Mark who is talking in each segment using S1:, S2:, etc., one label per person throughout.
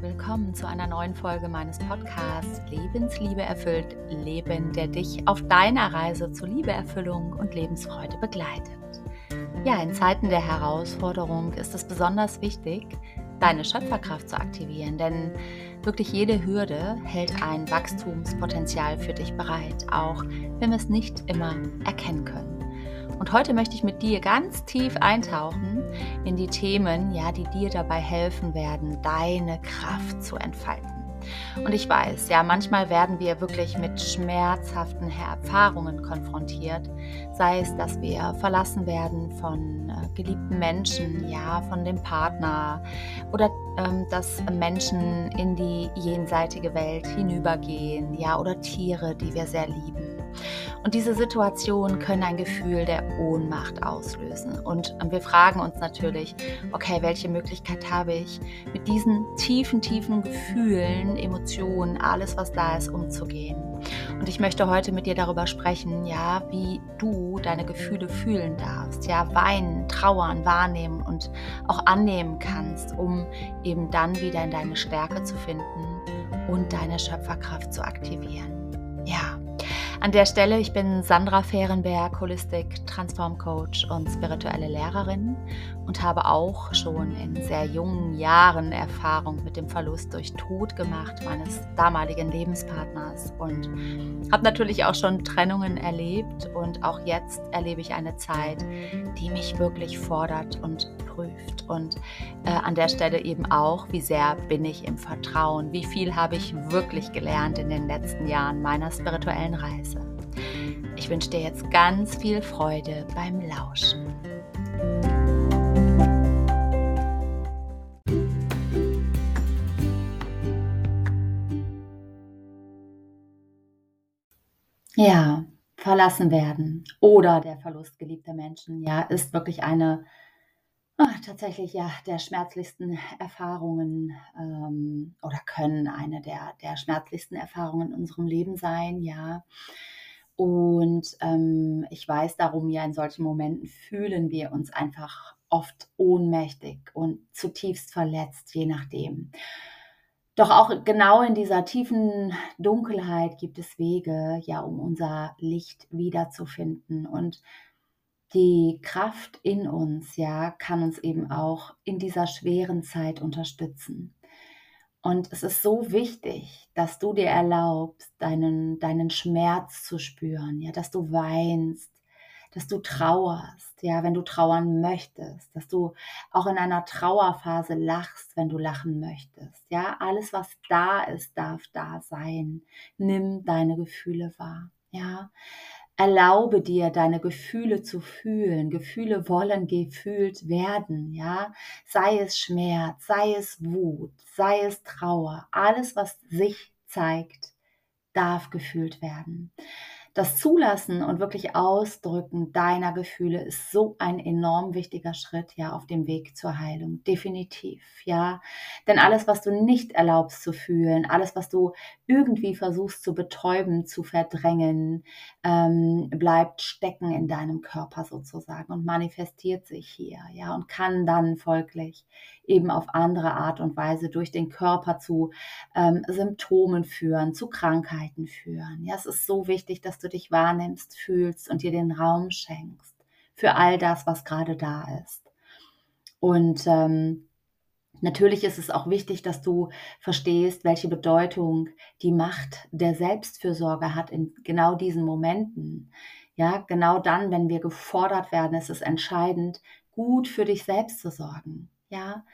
S1: willkommen zu einer neuen Folge meines Podcasts Lebensliebe erfüllt, Leben, der dich auf deiner Reise zur Liebeerfüllung und Lebensfreude begleitet. Ja, in Zeiten der Herausforderung ist es besonders wichtig, deine Schöpferkraft zu aktivieren, denn wirklich jede Hürde hält ein Wachstumspotenzial für dich bereit, auch wenn wir es nicht immer erkennen können. Und heute möchte ich mit dir ganz tief eintauchen in die Themen, ja, die dir dabei helfen werden, deine Kraft zu entfalten. Und ich weiß, ja, manchmal werden wir wirklich mit schmerzhaften Erfahrungen konfrontiert. Sei es, dass wir verlassen werden von äh, geliebten Menschen, ja, von dem Partner oder ähm, dass Menschen in die jenseitige Welt hinübergehen, ja, oder Tiere, die wir sehr lieben. Und diese Situationen können ein Gefühl der Ohnmacht auslösen. Und wir fragen uns natürlich, okay, welche Möglichkeit habe ich, mit diesen tiefen, tiefen Gefühlen, Emotionen, alles, was da ist, umzugehen? Und ich möchte heute mit dir darüber sprechen, ja, wie du deine Gefühle fühlen darfst, ja, weinen, trauern, wahrnehmen und auch annehmen kannst, um eben dann wieder in deine Stärke zu finden und deine Schöpferkraft zu aktivieren. Ja, an der Stelle, ich bin Sandra Fehrenberg, Holistic Transform Coach und spirituelle Lehrerin und habe auch schon in sehr jungen Jahren Erfahrung mit dem Verlust durch Tod gemacht meines damaligen Lebenspartners und habe natürlich auch schon Trennungen erlebt und auch jetzt erlebe ich eine Zeit, die mich wirklich fordert und prüft und äh, an der Stelle eben auch, wie sehr bin ich im Vertrauen, wie viel habe ich wirklich gelernt in den letzten Jahren meiner spirituellen Reise. Ich wünsche dir jetzt ganz viel Freude beim Lauschen. Ja, verlassen werden oder der Verlust geliebter Menschen, ja, ist wirklich eine ach, tatsächlich ja der schmerzlichsten Erfahrungen ähm, oder können eine der, der schmerzlichsten Erfahrungen in unserem Leben sein, ja. Und ähm, ich weiß darum, ja, in solchen Momenten fühlen wir uns einfach oft ohnmächtig und zutiefst verletzt, je nachdem. Doch auch genau in dieser tiefen Dunkelheit gibt es Wege, ja, um unser Licht wiederzufinden. Und die Kraft in uns, ja, kann uns eben auch in dieser schweren Zeit unterstützen. Und es ist so wichtig, dass du dir erlaubst, deinen, deinen Schmerz zu spüren, ja, dass du weinst, dass du trauerst, ja, wenn du trauern möchtest, dass du auch in einer Trauerphase lachst, wenn du lachen möchtest, ja, alles was da ist, darf da sein. Nimm deine Gefühle wahr, ja. Erlaube dir, deine Gefühle zu fühlen. Gefühle wollen gefühlt werden, ja. Sei es Schmerz, sei es Wut, sei es Trauer. Alles, was sich zeigt, darf gefühlt werden das Zulassen und wirklich Ausdrücken deiner Gefühle ist so ein enorm wichtiger Schritt, ja, auf dem Weg zur Heilung. Definitiv, ja. Denn alles, was du nicht erlaubst zu fühlen, alles, was du irgendwie versuchst zu betäuben, zu verdrängen, ähm, bleibt stecken in deinem Körper sozusagen und manifestiert sich hier, ja, und kann dann folglich eben auf andere Art und Weise durch den Körper zu ähm, Symptomen führen, zu Krankheiten führen. Ja, es ist so wichtig, dass du dich wahrnimmst, fühlst und dir den Raum schenkst für all das, was gerade da ist. Und ähm, Natürlich ist es auch wichtig, dass du verstehst, welche Bedeutung die Macht der Selbstfürsorge hat in genau diesen Momenten. Ja, genau dann, wenn wir gefordert werden, ist es entscheidend, gut für dich selbst zu sorgen ja,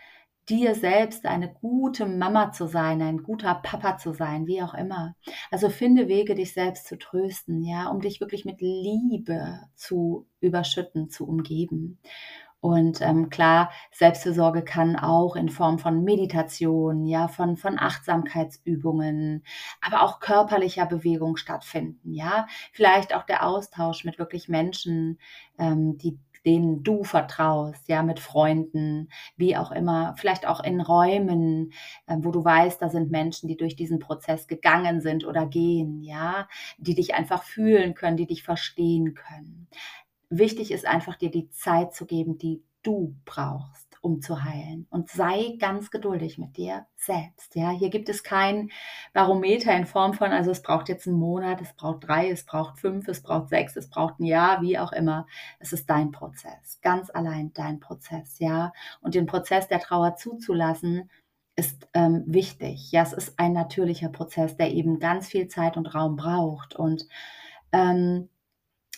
S1: dir selbst eine gute Mama zu sein, ein guter Papa zu sein, wie auch immer. Also finde Wege, dich selbst zu trösten, ja, um dich wirklich mit Liebe zu überschütten, zu umgeben. Und ähm, klar, Selbstfürsorge kann auch in Form von Meditation, ja, von, von Achtsamkeitsübungen, aber auch körperlicher Bewegung stattfinden, ja. Vielleicht auch der Austausch mit wirklich Menschen, ähm, die denen du vertraust, ja, mit Freunden, wie auch immer, vielleicht auch in Räumen, äh, wo du weißt, da sind Menschen, die durch diesen Prozess gegangen sind oder gehen, ja, die dich einfach fühlen können, die dich verstehen können. Wichtig ist einfach dir die Zeit zu geben, die du brauchst um zu heilen. Und sei ganz geduldig mit dir selbst. Ja, hier gibt es kein Barometer in Form von, also es braucht jetzt einen Monat, es braucht drei, es braucht fünf, es braucht sechs, es braucht ein Jahr, wie auch immer. Es ist dein Prozess, ganz allein dein Prozess, ja. Und den Prozess der Trauer zuzulassen, ist ähm, wichtig. Ja, es ist ein natürlicher Prozess, der eben ganz viel Zeit und Raum braucht. Und ähm,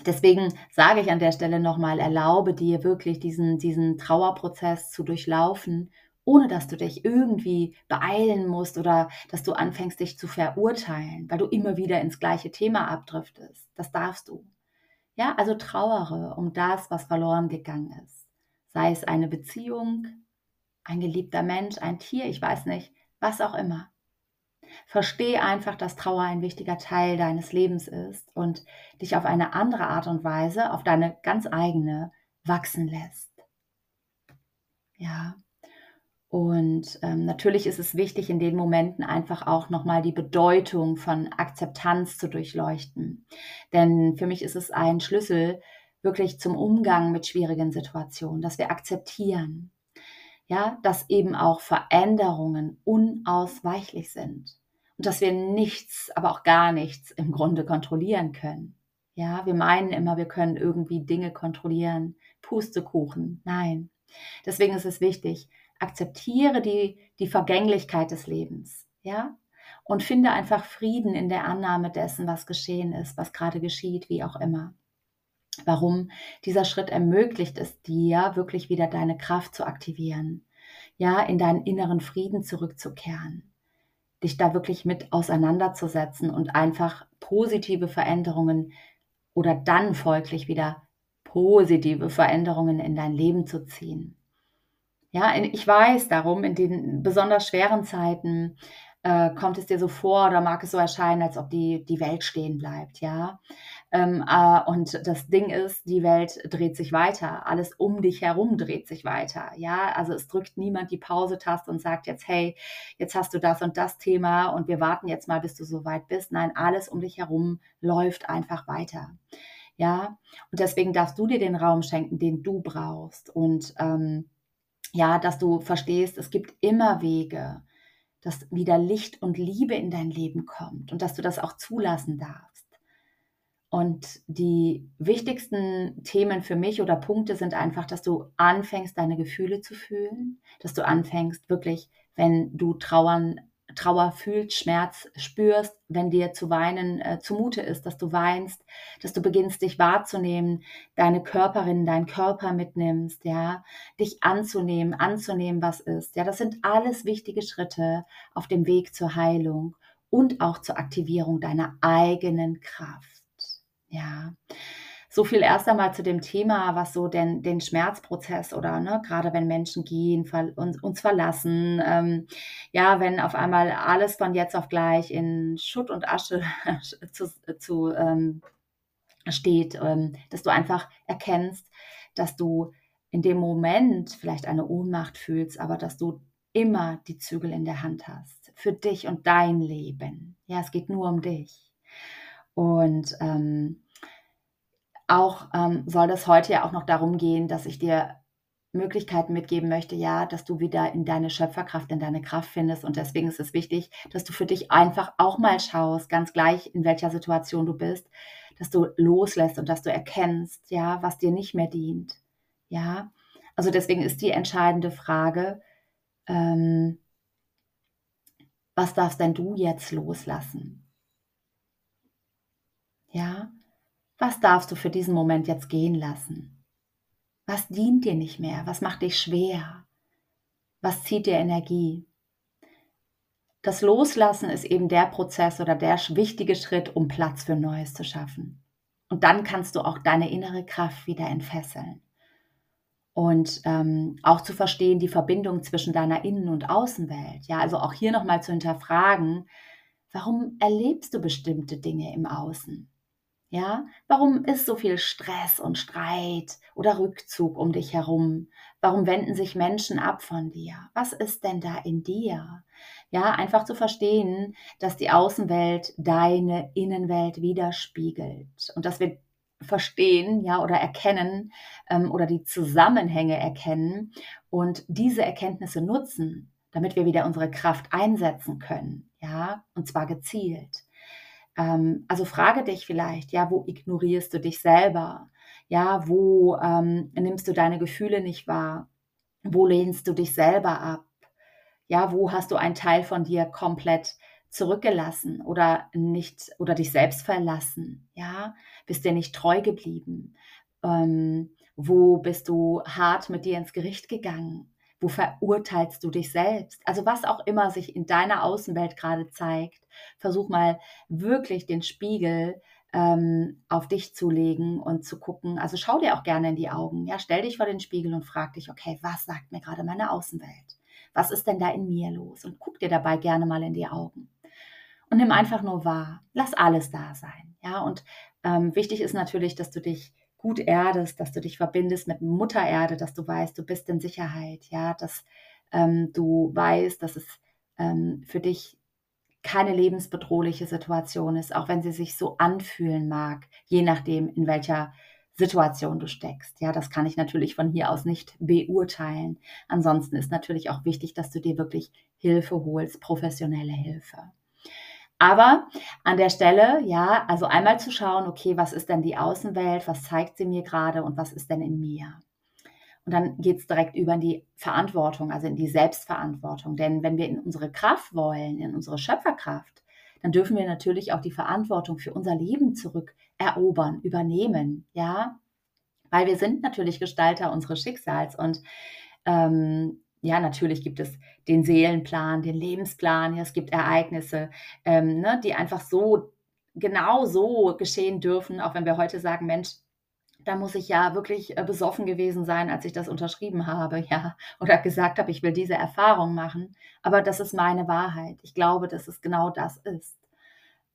S1: deswegen sage ich an der Stelle nochmal, erlaube dir wirklich diesen, diesen Trauerprozess zu durchlaufen, ohne dass du dich irgendwie beeilen musst oder dass du anfängst, dich zu verurteilen, weil du immer wieder ins gleiche Thema abdriftest. Das darfst du. Ja, also trauere um das, was verloren gegangen ist. Sei es eine Beziehung, ein geliebter Mensch, ein Tier, ich weiß nicht, was auch immer. Versteh einfach, dass Trauer ein wichtiger Teil deines Lebens ist und dich auf eine andere Art und Weise, auf deine ganz eigene, wachsen lässt. Ja. Und ähm, natürlich ist es wichtig, in den Momenten einfach auch nochmal die Bedeutung von Akzeptanz zu durchleuchten. Denn für mich ist es ein Schlüssel wirklich zum Umgang mit schwierigen Situationen, dass wir akzeptieren, ja, dass eben auch Veränderungen unausweichlich sind und dass wir nichts, aber auch gar nichts im Grunde kontrollieren können. Ja, wir meinen immer, wir können irgendwie Dinge kontrollieren, Pustekuchen. Nein. Deswegen ist es wichtig, akzeptiere die, die Vergänglichkeit des Lebens. Ja, und finde einfach Frieden in der Annahme dessen, was geschehen ist, was gerade geschieht, wie auch immer. Warum dieser Schritt ermöglicht es dir, wirklich wieder deine Kraft zu aktivieren, ja, in deinen inneren Frieden zurückzukehren, dich da wirklich mit auseinanderzusetzen und einfach positive Veränderungen oder dann folglich wieder positive Veränderungen in dein Leben zu ziehen. Ja, ich weiß darum, in den besonders schweren Zeiten äh, kommt es dir so vor oder mag es so erscheinen, als ob die, die Welt stehen bleibt, ja. Ähm, äh, und das Ding ist, die Welt dreht sich weiter. Alles um dich herum dreht sich weiter. Ja, also es drückt niemand die Pause-Taste und sagt jetzt, hey, jetzt hast du das und das Thema und wir warten jetzt mal, bis du so weit bist. Nein, alles um dich herum läuft einfach weiter. Ja, und deswegen darfst du dir den Raum schenken, den du brauchst. Und ähm, ja, dass du verstehst, es gibt immer Wege, dass wieder Licht und Liebe in dein Leben kommt und dass du das auch zulassen darfst. Und die wichtigsten Themen für mich oder Punkte sind einfach, dass du anfängst, deine Gefühle zu fühlen, dass du anfängst, wirklich, wenn du trauern Trauer fühlst, Schmerz spürst, wenn dir zu weinen äh, zumute ist, dass du weinst, dass du beginnst, dich wahrzunehmen, deine Körperin, deinen Körper mitnimmst, ja, dich anzunehmen, anzunehmen, was ist. Ja, das sind alles wichtige Schritte auf dem Weg zur Heilung und auch zur Aktivierung deiner eigenen Kraft. Ja. So viel erst einmal zu dem Thema, was so den, den Schmerzprozess oder ne, gerade wenn Menschen gehen, ver, uns, uns verlassen, ähm, ja, wenn auf einmal alles von jetzt auf gleich in Schutt und Asche zu, zu ähm, steht, ähm, dass du einfach erkennst, dass du in dem Moment vielleicht eine Ohnmacht fühlst, aber dass du immer die Zügel in der Hand hast für dich und dein Leben. Ja, es geht nur um dich. Und ähm, auch ähm, soll das heute ja auch noch darum gehen, dass ich dir Möglichkeiten mitgeben möchte, ja, dass du wieder in deine Schöpferkraft, in deine Kraft findest. Und deswegen ist es wichtig, dass du für dich einfach auch mal schaust, ganz gleich in welcher Situation du bist, dass du loslässt und dass du erkennst, ja, was dir nicht mehr dient. Ja, also deswegen ist die entscheidende Frage, ähm, was darfst denn du jetzt loslassen? Ja, was darfst du für diesen Moment jetzt gehen lassen? Was dient dir nicht mehr? Was macht dich schwer? Was zieht dir Energie? Das Loslassen ist eben der Prozess oder der wichtige Schritt, um Platz für Neues zu schaffen. Und dann kannst du auch deine innere Kraft wieder entfesseln. Und ähm, auch zu verstehen die Verbindung zwischen deiner Innen- und Außenwelt. Ja, also auch hier nochmal zu hinterfragen, warum erlebst du bestimmte Dinge im Außen? Ja, warum ist so viel Stress und Streit oder Rückzug um dich herum? Warum wenden sich Menschen ab von dir? Was ist denn da in dir? Ja, einfach zu verstehen, dass die Außenwelt deine Innenwelt widerspiegelt und dass wir verstehen, ja, oder erkennen ähm, oder die Zusammenhänge erkennen und diese Erkenntnisse nutzen, damit wir wieder unsere Kraft einsetzen können, ja, und zwar gezielt. Ähm, also frage dich vielleicht, ja, wo ignorierst du dich selber? Ja, wo ähm, nimmst du deine Gefühle nicht wahr? Wo lehnst du dich selber ab? Ja, wo hast du einen Teil von dir komplett zurückgelassen oder nicht oder dich selbst verlassen? Ja, bist dir nicht treu geblieben? Ähm, wo bist du hart mit dir ins Gericht gegangen? Wo verurteilst du dich selbst? Also was auch immer sich in deiner Außenwelt gerade zeigt, versuch mal wirklich den Spiegel ähm, auf dich zu legen und zu gucken. Also schau dir auch gerne in die Augen. Ja, stell dich vor den Spiegel und frag dich, okay, was sagt mir gerade meine Außenwelt? Was ist denn da in mir los? Und guck dir dabei gerne mal in die Augen. Und nimm einfach nur wahr. Lass alles da sein. Ja, und ähm, wichtig ist natürlich, dass du dich gut erdest, dass du dich verbindest mit Mutter Erde, dass du weißt, du bist in Sicherheit, ja, dass ähm, du weißt, dass es ähm, für dich keine lebensbedrohliche Situation ist, auch wenn sie sich so anfühlen mag, je nachdem, in welcher Situation du steckst. Ja, das kann ich natürlich von hier aus nicht beurteilen. Ansonsten ist natürlich auch wichtig, dass du dir wirklich Hilfe holst, professionelle Hilfe. Aber an der Stelle, ja, also einmal zu schauen, okay, was ist denn die Außenwelt, was zeigt sie mir gerade und was ist denn in mir? Und dann geht es direkt über in die Verantwortung, also in die Selbstverantwortung. Denn wenn wir in unsere Kraft wollen, in unsere Schöpferkraft, dann dürfen wir natürlich auch die Verantwortung für unser Leben zurückerobern, übernehmen, ja, weil wir sind natürlich Gestalter unseres Schicksals und ähm, ja, natürlich gibt es den Seelenplan, den Lebensplan, ja, es gibt Ereignisse, ähm, ne, die einfach so genau so geschehen dürfen, auch wenn wir heute sagen, Mensch, da muss ich ja wirklich äh, besoffen gewesen sein, als ich das unterschrieben habe, ja, oder gesagt habe, ich will diese Erfahrung machen. Aber das ist meine Wahrheit. Ich glaube, dass es genau das ist.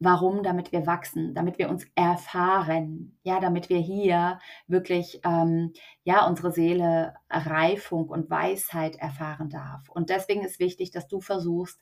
S1: Warum? Damit wir wachsen, damit wir uns erfahren, ja, damit wir hier wirklich, ähm, ja, unsere Seele Reifung und Weisheit erfahren darf. Und deswegen ist wichtig, dass du versuchst,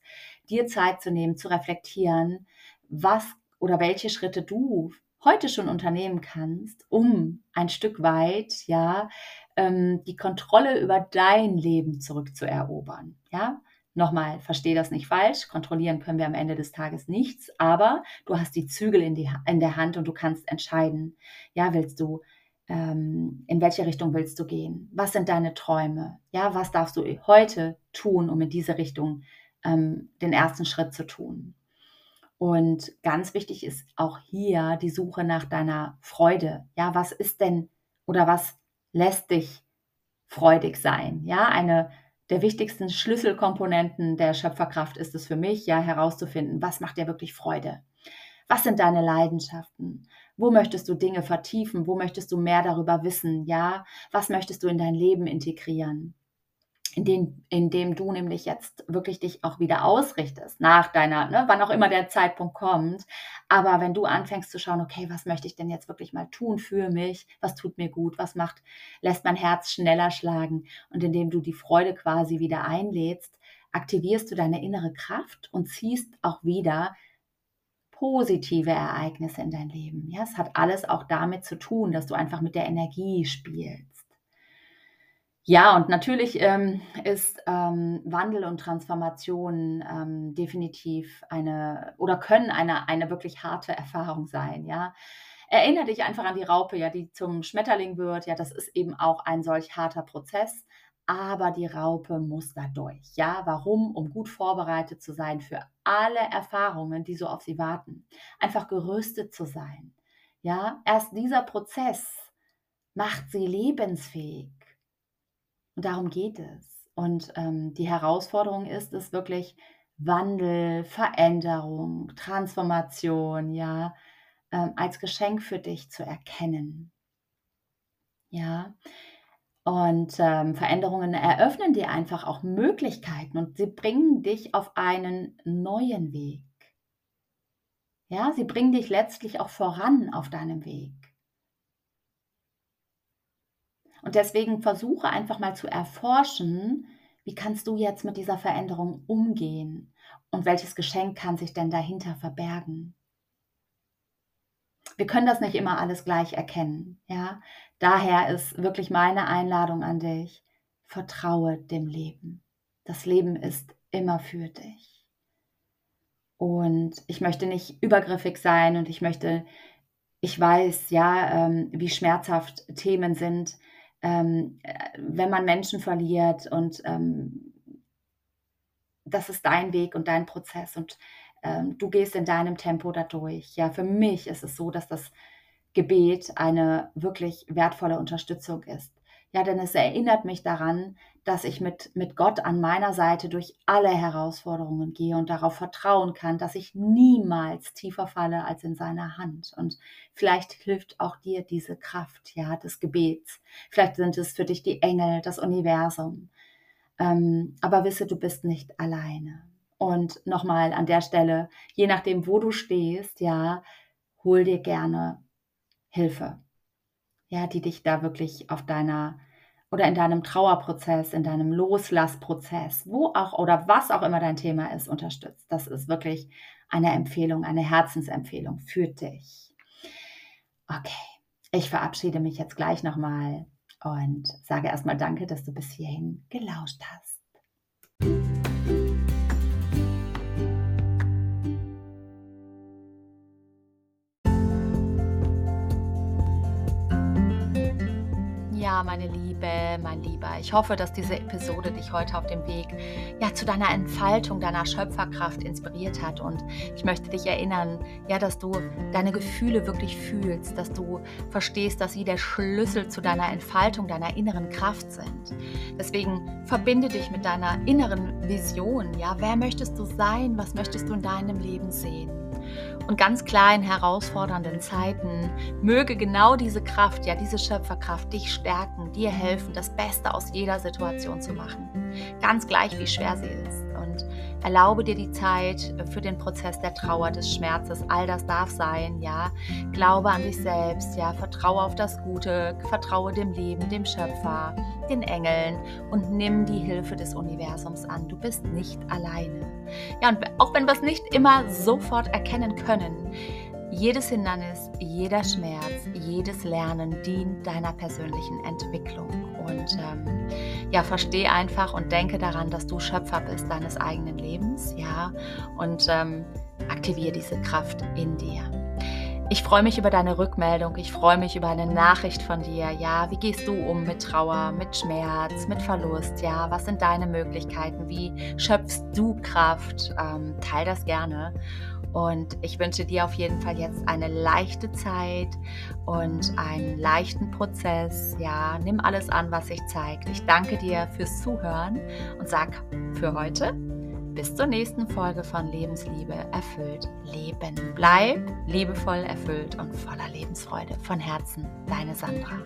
S1: dir Zeit zu nehmen, zu reflektieren, was oder welche Schritte du heute schon unternehmen kannst, um ein Stück weit, ja, ähm, die Kontrolle über dein Leben zurückzuerobern, ja. Nochmal, verstehe das nicht falsch. Kontrollieren können wir am Ende des Tages nichts, aber du hast die Zügel in, die, in der Hand und du kannst entscheiden. Ja, willst du, ähm, in welche Richtung willst du gehen? Was sind deine Träume? Ja, was darfst du heute tun, um in diese Richtung ähm, den ersten Schritt zu tun? Und ganz wichtig ist auch hier die Suche nach deiner Freude. Ja, was ist denn oder was lässt dich freudig sein? Ja, eine der wichtigsten Schlüsselkomponenten der Schöpferkraft ist es für mich, ja, herauszufinden, was macht dir wirklich Freude? Was sind deine Leidenschaften? Wo möchtest du Dinge vertiefen? Wo möchtest du mehr darüber wissen? Ja, was möchtest du in dein Leben integrieren? Indem, indem du nämlich jetzt wirklich dich auch wieder ausrichtest nach deiner, ne, wann auch immer der Zeitpunkt kommt. Aber wenn du anfängst zu schauen, okay, was möchte ich denn jetzt wirklich mal tun für mich? Was tut mir gut? Was macht, lässt mein Herz schneller schlagen? Und indem du die Freude quasi wieder einlädst, aktivierst du deine innere Kraft und ziehst auch wieder positive Ereignisse in dein Leben. Ja, es hat alles auch damit zu tun, dass du einfach mit der Energie spielst. Ja, und natürlich ähm, ist ähm, Wandel und Transformation ähm, definitiv eine oder können eine, eine wirklich harte Erfahrung sein, ja. Erinnere dich einfach an die Raupe, ja, die zum Schmetterling wird. Ja, das ist eben auch ein solch harter Prozess. Aber die Raupe muss da durch. Ja, warum? Um gut vorbereitet zu sein für alle Erfahrungen, die so auf sie warten. Einfach gerüstet zu sein. Ja, erst dieser Prozess macht sie lebensfähig. Und darum geht es. Und ähm, die Herausforderung ist es wirklich Wandel, Veränderung, Transformation, ja, ähm, als Geschenk für dich zu erkennen. Ja, und ähm, Veränderungen eröffnen dir einfach auch Möglichkeiten und sie bringen dich auf einen neuen Weg. Ja, sie bringen dich letztlich auch voran auf deinem Weg. Und deswegen versuche einfach mal zu erforschen, wie kannst du jetzt mit dieser Veränderung umgehen und welches Geschenk kann sich denn dahinter verbergen. wir können das nicht immer alles gleich erkennen. Ja, daher ist wirklich meine Einladung an dich: Vertraue dem Leben. Das Leben ist immer für dich. Und ich möchte nicht übergriffig sein und ich möchte, ich weiß, ja, ähm, wie schmerzhaft Themen sind, ähm, äh, wenn man Menschen verliert und ähm, das ist dein Weg und dein Prozess und ähm, du gehst in deinem Tempo dadurch. Ja, für mich ist es so, dass das Gebet eine wirklich wertvolle Unterstützung ist. Ja, denn es erinnert mich daran, dass ich mit, mit Gott an meiner Seite durch alle Herausforderungen gehe und darauf vertrauen kann, dass ich niemals tiefer falle als in seiner Hand. Und vielleicht hilft auch dir diese Kraft, ja, des Gebets. Vielleicht sind es für dich die Engel, das Universum. Ähm, aber wisse, du bist nicht alleine. Und nochmal an der Stelle, je nachdem, wo du stehst, ja, hol dir gerne Hilfe. Ja, die dich da wirklich auf deiner oder in deinem Trauerprozess, in deinem Loslassprozess, wo auch oder was auch immer dein Thema ist, unterstützt. Das ist wirklich eine Empfehlung, eine Herzensempfehlung für dich. Okay, ich verabschiede mich jetzt gleich nochmal und sage erstmal Danke, dass du bis hierhin gelauscht hast. Meine Liebe, mein Lieber, ich hoffe, dass diese Episode dich heute auf dem Weg ja, zu deiner Entfaltung, deiner Schöpferkraft inspiriert hat. Und ich möchte dich erinnern, ja, dass du deine Gefühle wirklich fühlst, dass du verstehst, dass sie der Schlüssel zu deiner Entfaltung, deiner inneren Kraft sind. Deswegen verbinde dich mit deiner inneren Vision. Ja, wer möchtest du sein? Was möchtest du in deinem Leben sehen? Und ganz klar in herausfordernden Zeiten möge genau diese Kraft, ja diese Schöpferkraft dich stärken, dir helfen, das Beste aus jeder Situation zu machen. Ganz gleich, wie schwer sie ist. Und erlaube dir die Zeit für den Prozess der Trauer, des Schmerzes. All das darf sein, ja. Glaube an dich selbst, ja. Vertraue auf das Gute, vertraue dem Leben, dem Schöpfer, den Engeln und nimm die Hilfe des Universums an. Du bist nicht alleine. Ja, und auch wenn wir es nicht immer sofort erkennen können, jedes Hindernis, jeder Schmerz, jedes Lernen dient deiner persönlichen Entwicklung. Und ähm, ja, versteh einfach und denke daran, dass du Schöpfer bist deines eigenen Lebens, ja, und ähm, aktiviere diese Kraft in dir. Ich freue mich über deine Rückmeldung. Ich freue mich über eine Nachricht von dir. Ja, wie gehst du um mit Trauer, mit Schmerz, mit Verlust? Ja, was sind deine Möglichkeiten? Wie schöpfst du Kraft? Ähm, teil das gerne. Und ich wünsche dir auf jeden Fall jetzt eine leichte Zeit und einen leichten Prozess. Ja, nimm alles an, was sich zeigt. Ich danke dir fürs Zuhören und sag für heute bis zur nächsten Folge von Lebensliebe erfüllt Leben. Bleib liebevoll erfüllt und voller Lebensfreude. Von Herzen, deine Sandra.